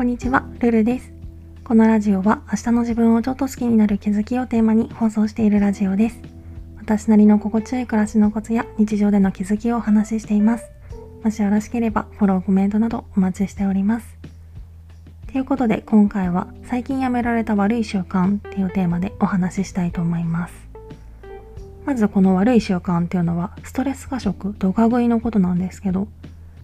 こんにちは、ルルです。このラジオは明日の自分をちょっと好きになる気づきをテーマに放送しているラジオです。私なりの心地よい暮らしのコツや日常での気づきをお話ししています。もしよろしければフォロー、コメントなどお待ちしております。ということで今回は最近やめられた悪い習慣っていうテーマでお話ししたいと思います。まずこの悪い習慣っていうのはストレス過食、ドカ食いのことなんですけど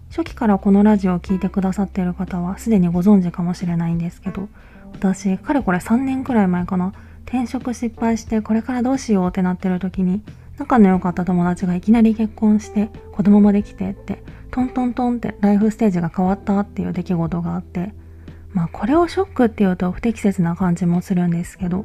初期からこのラジオを聴いてくださっている方はすでにご存知かもしれないんですけど私かれこれ3年くらい前かな。転職失敗してこれからどうしようってなってる時に仲の良かった友達がいきなり結婚して子供もできてってトントントンってライフステージが変わったっていう出来事があってまあこれをショックっていうと不適切な感じもするんですけど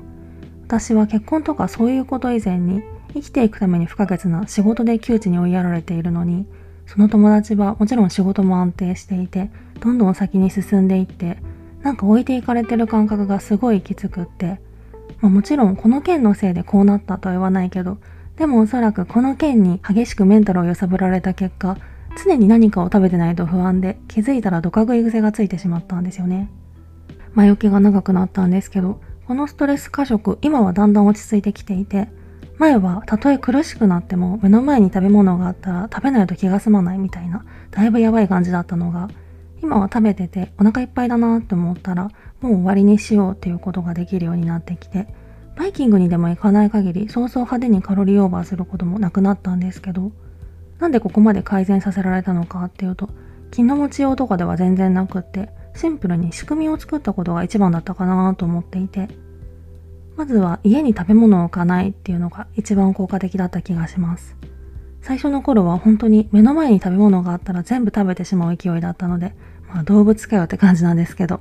私は結婚とかそういうこと以前に生きていくために不可欠な仕事で窮地に追いやられているのにその友達はもちろん仕事も安定していてどんどん先に進んでいってなんか置いていかれてる感覚がすごいきつくって、まあ、もちろんこの件のせいでこうなったとは言わないけどでもおそらくこの件に激しくメンタルを揺さぶられた結果常に何かを食べてないと不安で気づいたらドカ食い癖がついてしまったんですよね。前置きが長くなったんですけどこのストレス過食今はだんだん落ち着いてきていて前はたとえ苦しくなっても目の前に食べ物があったら食べないと気が済まないみたいなだいぶやばい感じだったのが今は食べててお腹いっぱいだなって思ったらもう終わりにしようっていうことができるようになってきてバイキングにでも行かない限りそうそう派手にカロリーオーバーすることもなくなったんですけどなんでここまで改善させられたのかっていうと気の持ちようとかでは全然なくってシンプルに仕組みを作ったことが一番だったかなと思っていてまずは家に食べ物を置かないっていうのが一番効果的だった気がします。最初の頃は本当に目の前に食べ物があったら全部食べてしまう勢いだったので、まあ動物かよって感じなんですけど、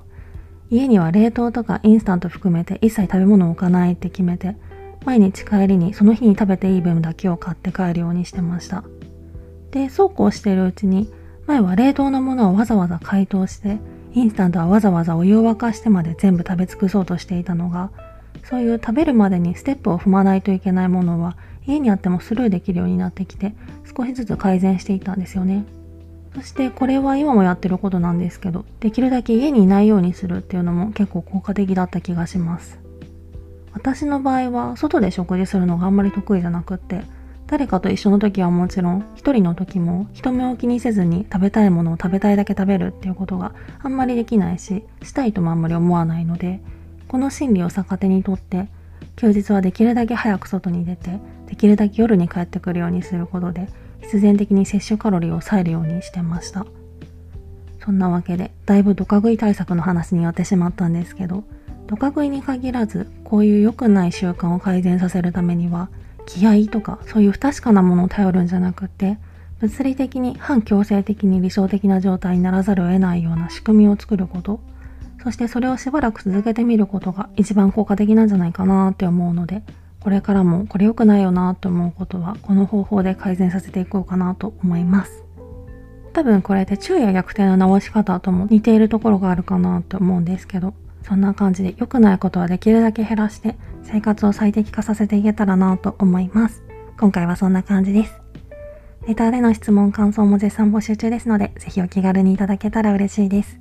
家には冷凍とかインスタント含めて一切食べ物を置かないって決めて、毎日帰りにその日に食べていい分だけを買って帰るようにしてました。で、そうこうしているうちに、前は冷凍のものをわざわざ解凍して、インスタントはわざわざお湯を沸かしてまで全部食べ尽くそうとしていたのが、そういう食べるまでにステップを踏まないといけないものは家にあってもスルーできるようになってきて少しずつ改善していったんですよね。そしてこれは今もやってることなんですけどできるだけ家にいないようにするっていうのも結構効果的だった気がします。私の場合は外で食事するのがあんまり得意じゃなくって誰かと一緒の時はもちろん一人の時も人目を気にせずに食べたいものを食べたいだけ食べるっていうことがあんまりできないししたいともあんまり思わないのでこの心理を逆手にとって休日はできるだけ早く外に出てできるだけ夜に帰ってくるようにすることで必然的に摂取カロリーを抑えるようにしてました。そんなわけでだいぶドカ食い対策の話に寄ってしまったんですけどドカ食いに限らずこういう良くない習慣を改善させるためには気合とかそういう不確かなものを頼るんじゃなくて物理的に反強制的に理想的な状態にならざるを得ないような仕組みを作ることそしてそれをしばらく続けてみることが一番効果的なんじゃないかなって思うので、これからもこれ良くないよなと思うことはこの方法で改善させていこうかなと思います。多分これで昼夜逆転の直し方とも似ているところがあるかなと思うんですけど、そんな感じで良くないことはできるだけ減らして生活を最適化させていけたらなと思います。今回はそんな感じです。ネタでの質問、感想も絶賛募集中ですので、ぜひお気軽にいただけたら嬉しいです。